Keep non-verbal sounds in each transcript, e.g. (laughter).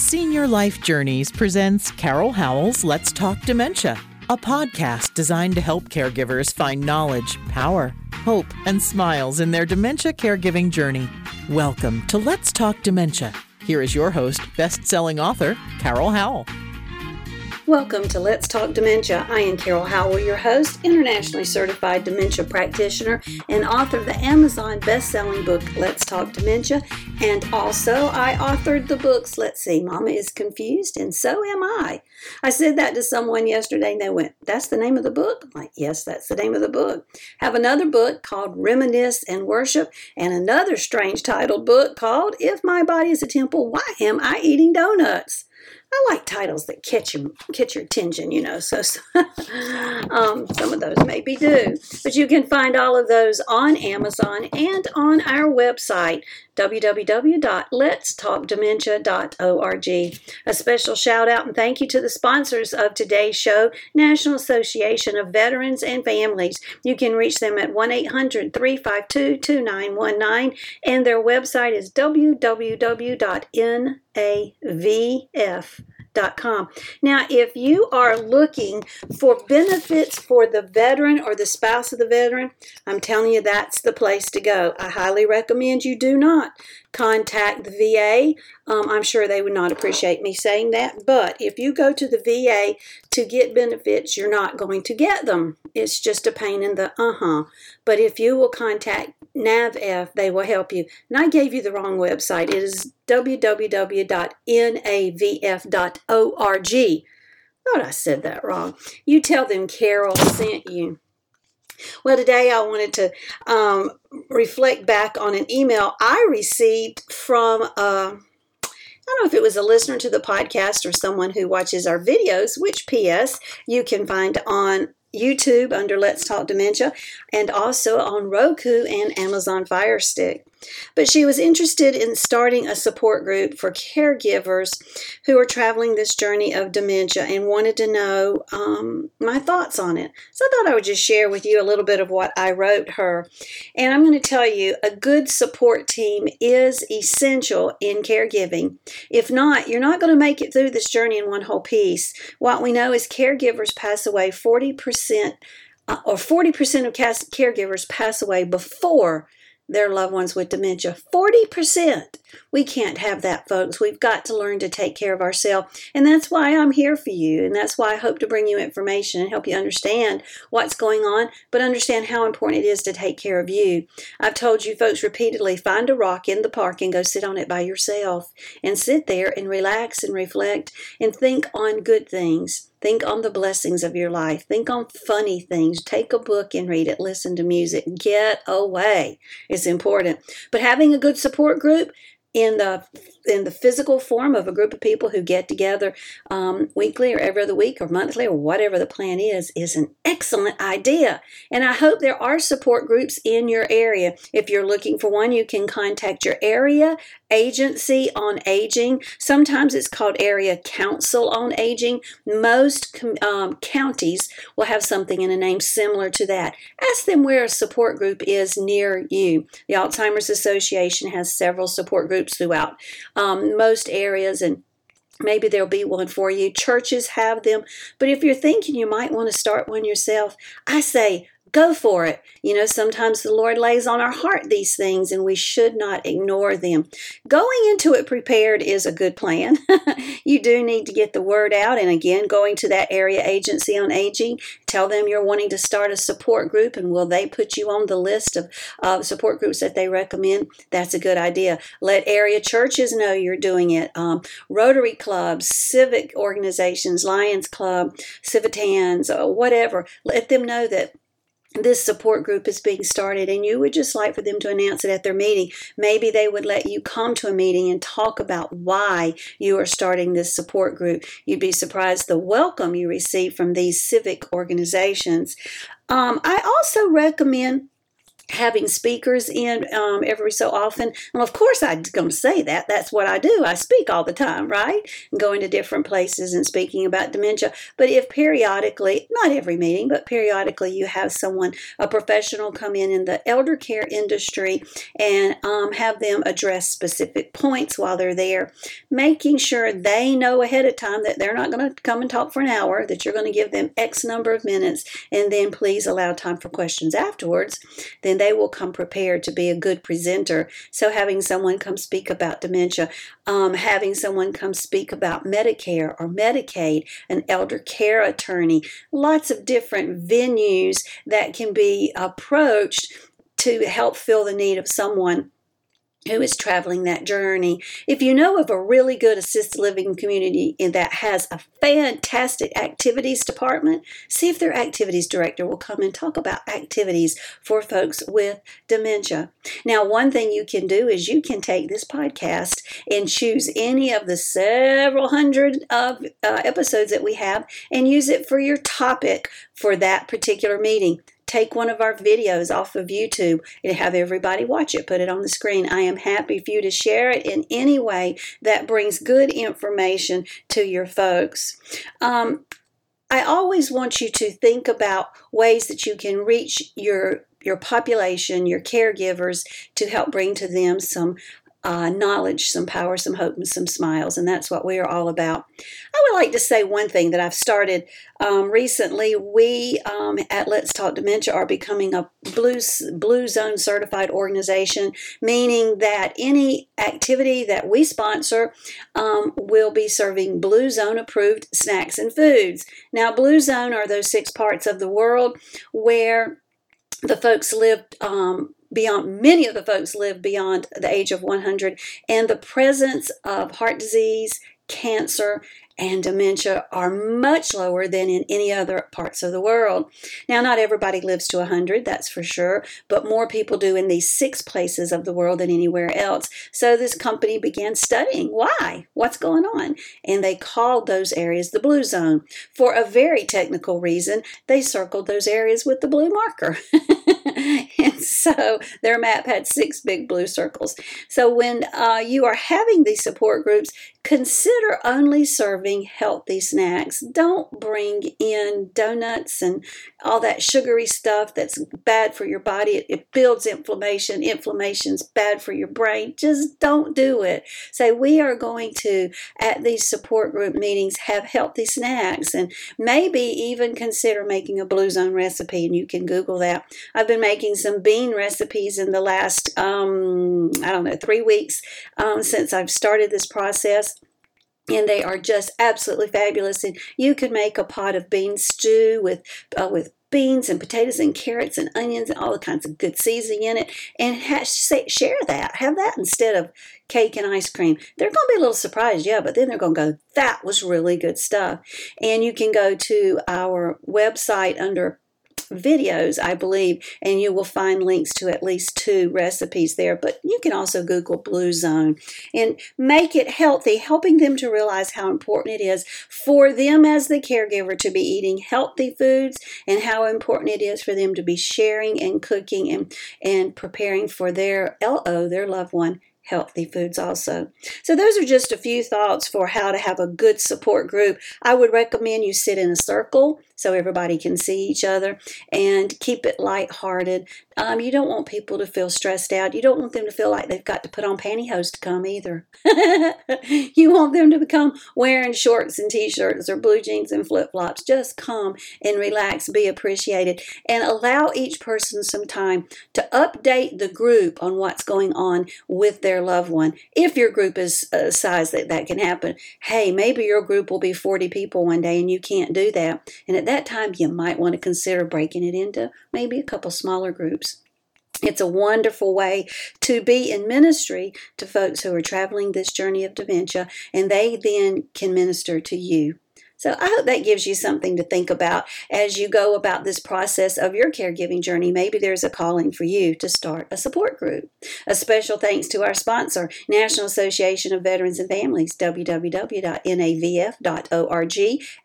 Senior Life Journeys presents Carol Howell's Let's Talk Dementia, a podcast designed to help caregivers find knowledge, power, hope, and smiles in their dementia caregiving journey. Welcome to Let's Talk Dementia. Here is your host, best selling author, Carol Howell. Welcome to Let's Talk Dementia. I am Carol Howell, your host, internationally certified dementia practitioner, and author of the Amazon best-selling book Let's Talk Dementia. And also, I authored the books. Let's see, Mama is confused, and so am I. I said that to someone yesterday, and they went, "That's the name of the book." I'm like, "Yes, that's the name of the book." Have another book called Reminisce and Worship, and another strange titled book called If My Body Is a Temple, Why Am I Eating Donuts? I like titles that catch your catch your attention, you know. So, (laughs) um, some of those maybe do, but you can find all of those on Amazon and on our website www.letstalkdementia.org. A special shout out and thank you to the sponsors of today's show, National Association of Veterans and Families. You can reach them at 1 800 352 2919, and their website is www.navf.com now, if you are looking for benefits for the veteran or the spouse of the veteran, I'm telling you that's the place to go. I highly recommend you do not contact the VA. Um, I'm sure they would not appreciate me saying that, but if you go to the VA to get benefits, you're not going to get them. It's just a pain in the uh huh. But if you will contact NAVF, they will help you. And I gave you the wrong website. It is www.navf.org. Thought I said that wrong. You tell them Carol sent you. Well, today I wanted to um, reflect back on an email I received from. Uh, I don't know if it was a listener to the podcast or someone who watches our videos, which P.S. you can find on YouTube under Let's Talk Dementia, and also on Roku and Amazon Fire Stick. But she was interested in starting a support group for caregivers who are traveling this journey of dementia and wanted to know um, my thoughts on it. So I thought I would just share with you a little bit of what I wrote her. And I'm going to tell you a good support team is essential in caregiving. If not, you're not going to make it through this journey in one whole piece. What we know is caregivers pass away 40%. Uh, or 40% of caregivers pass away before their loved ones with dementia. 40%. We can't have that, folks. We've got to learn to take care of ourselves. And that's why I'm here for you. And that's why I hope to bring you information and help you understand what's going on, but understand how important it is to take care of you. I've told you folks repeatedly find a rock in the park and go sit on it by yourself and sit there and relax and reflect and think on good things. Think on the blessings of your life. Think on funny things. Take a book and read it. Listen to music. Get away. It's important. But having a good support group, in the in the physical form of a group of people who get together um, weekly or every other week or monthly or whatever the plan is is an excellent idea. And i hope there are support groups in your area. If you're looking for one you can contact your area agency on aging. Sometimes it's called area council on aging. Most um, counties will have something in a name similar to that. Ask them where a support group is near you. The alzheimer's association has several support groups groups throughout um, most areas and Maybe there'll be one for you. Churches have them. But if you're thinking you might want to start one yourself, I say go for it. You know, sometimes the Lord lays on our heart these things and we should not ignore them. Going into it prepared is a good plan. (laughs) you do need to get the word out. And again, going to that area agency on aging, tell them you're wanting to start a support group and will they put you on the list of uh, support groups that they recommend? That's a good idea. Let area churches know you're doing it. Um, Rotary clubs, civic organizations, Lions Club, Civitans, uh, whatever. Let them know that this support group is being started and you would just like for them to announce it at their meeting. Maybe they would let you come to a meeting and talk about why you are starting this support group. You'd be surprised the welcome you receive from these civic organizations. Um, I also recommend having speakers in um, every so often. And of course, I'm going to say that. That's what I do. I speak all the time, right? And going to different places and speaking about dementia. But if periodically, not every meeting, but periodically, you have someone, a professional, come in in the elder care industry and um, have them address specific points while they're there, making sure they know ahead of time that they're not going to come and talk for an hour, that you're going to give them X number of minutes, and then please allow time for questions afterwards. Then they will come prepared to be a good presenter. So, having someone come speak about dementia, um, having someone come speak about Medicare or Medicaid, an elder care attorney, lots of different venues that can be approached to help fill the need of someone who is traveling that journey. If you know of a really good assisted living community that has a fantastic activities department, see if their activities director will come and talk about activities for folks with dementia. Now, one thing you can do is you can take this podcast and choose any of the several hundred of uh, episodes that we have and use it for your topic for that particular meeting take one of our videos off of YouTube and have everybody watch it, put it on the screen. I am happy for you to share it in any way that brings good information to your folks. Um, I always want you to think about ways that you can reach your your population, your caregivers, to help bring to them some uh, knowledge, some power, some hope, and some smiles. And that's what we are all about. I would like to say one thing that I've started um, recently. We um, at Let's Talk Dementia are becoming a Blue, Blue Zone certified organization, meaning that any activity that we sponsor um, will be serving Blue Zone approved snacks and foods. Now, Blue Zone are those six parts of the world where the folks lived um, beyond many of the folks live beyond the age of 100 and the presence of heart disease cancer and dementia are much lower than in any other parts of the world. Now, not everybody lives to 100, that's for sure, but more people do in these six places of the world than anywhere else. So, this company began studying why, what's going on, and they called those areas the blue zone. For a very technical reason, they circled those areas with the blue marker. (laughs) and so their map had six big blue circles. So when uh, you are having these support groups, consider only serving healthy snacks. Don't bring in donuts and all that sugary stuff that's bad for your body. It, it builds inflammation. Inflammation's bad for your brain. Just don't do it. Say, we are going to, at these support group meetings, have healthy snacks and maybe even consider making a Blue Zone recipe. And you can Google that. I've been making some bean recipes in the last, um, I don't know, three weeks um, since I've started this process and they are just absolutely fabulous. And you can make a pot of bean stew with uh, with beans and potatoes and carrots and onions and all the kinds of good seasoning in it, and ha- share that. Have that instead of cake and ice cream. They're going to be a little surprised, yeah, but then they're going to go, "That was really good stuff." And you can go to our website under videos, I believe, and you will find links to at least two recipes there. But you can also Google Blue Zone and make it healthy, helping them to realize how important it is for them as the caregiver to be eating healthy foods and how important it is for them to be sharing and cooking and, and preparing for their LO, their loved one, healthy foods also. So those are just a few thoughts for how to have a good support group. I would recommend you sit in a circle so everybody can see each other and keep it lighthearted. Um, you don't want people to feel stressed out. You don't want them to feel like they've got to put on pantyhose to come either. (laughs) you want them to become wearing shorts and t-shirts or blue jeans and flip-flops. Just come and relax, be appreciated, and allow each person some time to update the group on what's going on with their loved one. If your group is a size that that can happen, hey, maybe your group will be 40 people one day and you can't do that. And at that time, you might want to consider breaking it into maybe a couple smaller groups. It's a wonderful way to be in ministry to folks who are traveling this journey of dementia, and they then can minister to you. So I hope that gives you something to think about as you go about this process of your caregiving journey. Maybe there's a calling for you to start a support group. A special thanks to our sponsor, National Association of Veterans and Families, www.navf.org,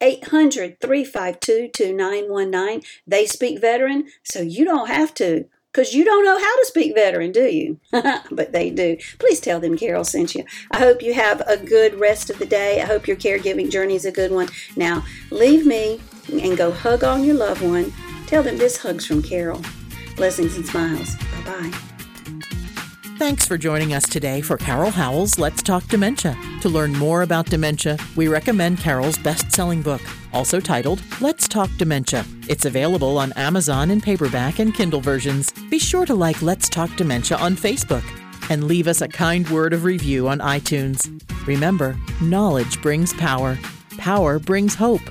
800 352 2919. They speak veteran, so you don't have to. Because you don't know how to speak veteran, do you? (laughs) but they do. Please tell them Carol sent you. I hope you have a good rest of the day. I hope your caregiving journey is a good one. Now, leave me and go hug on your loved one. Tell them this hug's from Carol. Blessings and smiles. Bye bye. Thanks for joining us today for Carol Howell's Let's Talk Dementia. To learn more about dementia, we recommend Carol's best selling book, also titled Let's Talk Dementia. It's available on Amazon in paperback and Kindle versions. Be sure to like Let's Talk Dementia on Facebook and leave us a kind word of review on iTunes. Remember, knowledge brings power, power brings hope,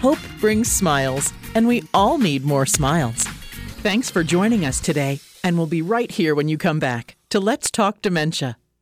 hope brings smiles, and we all need more smiles. Thanks for joining us today, and we'll be right here when you come back to Let's Talk Dementia.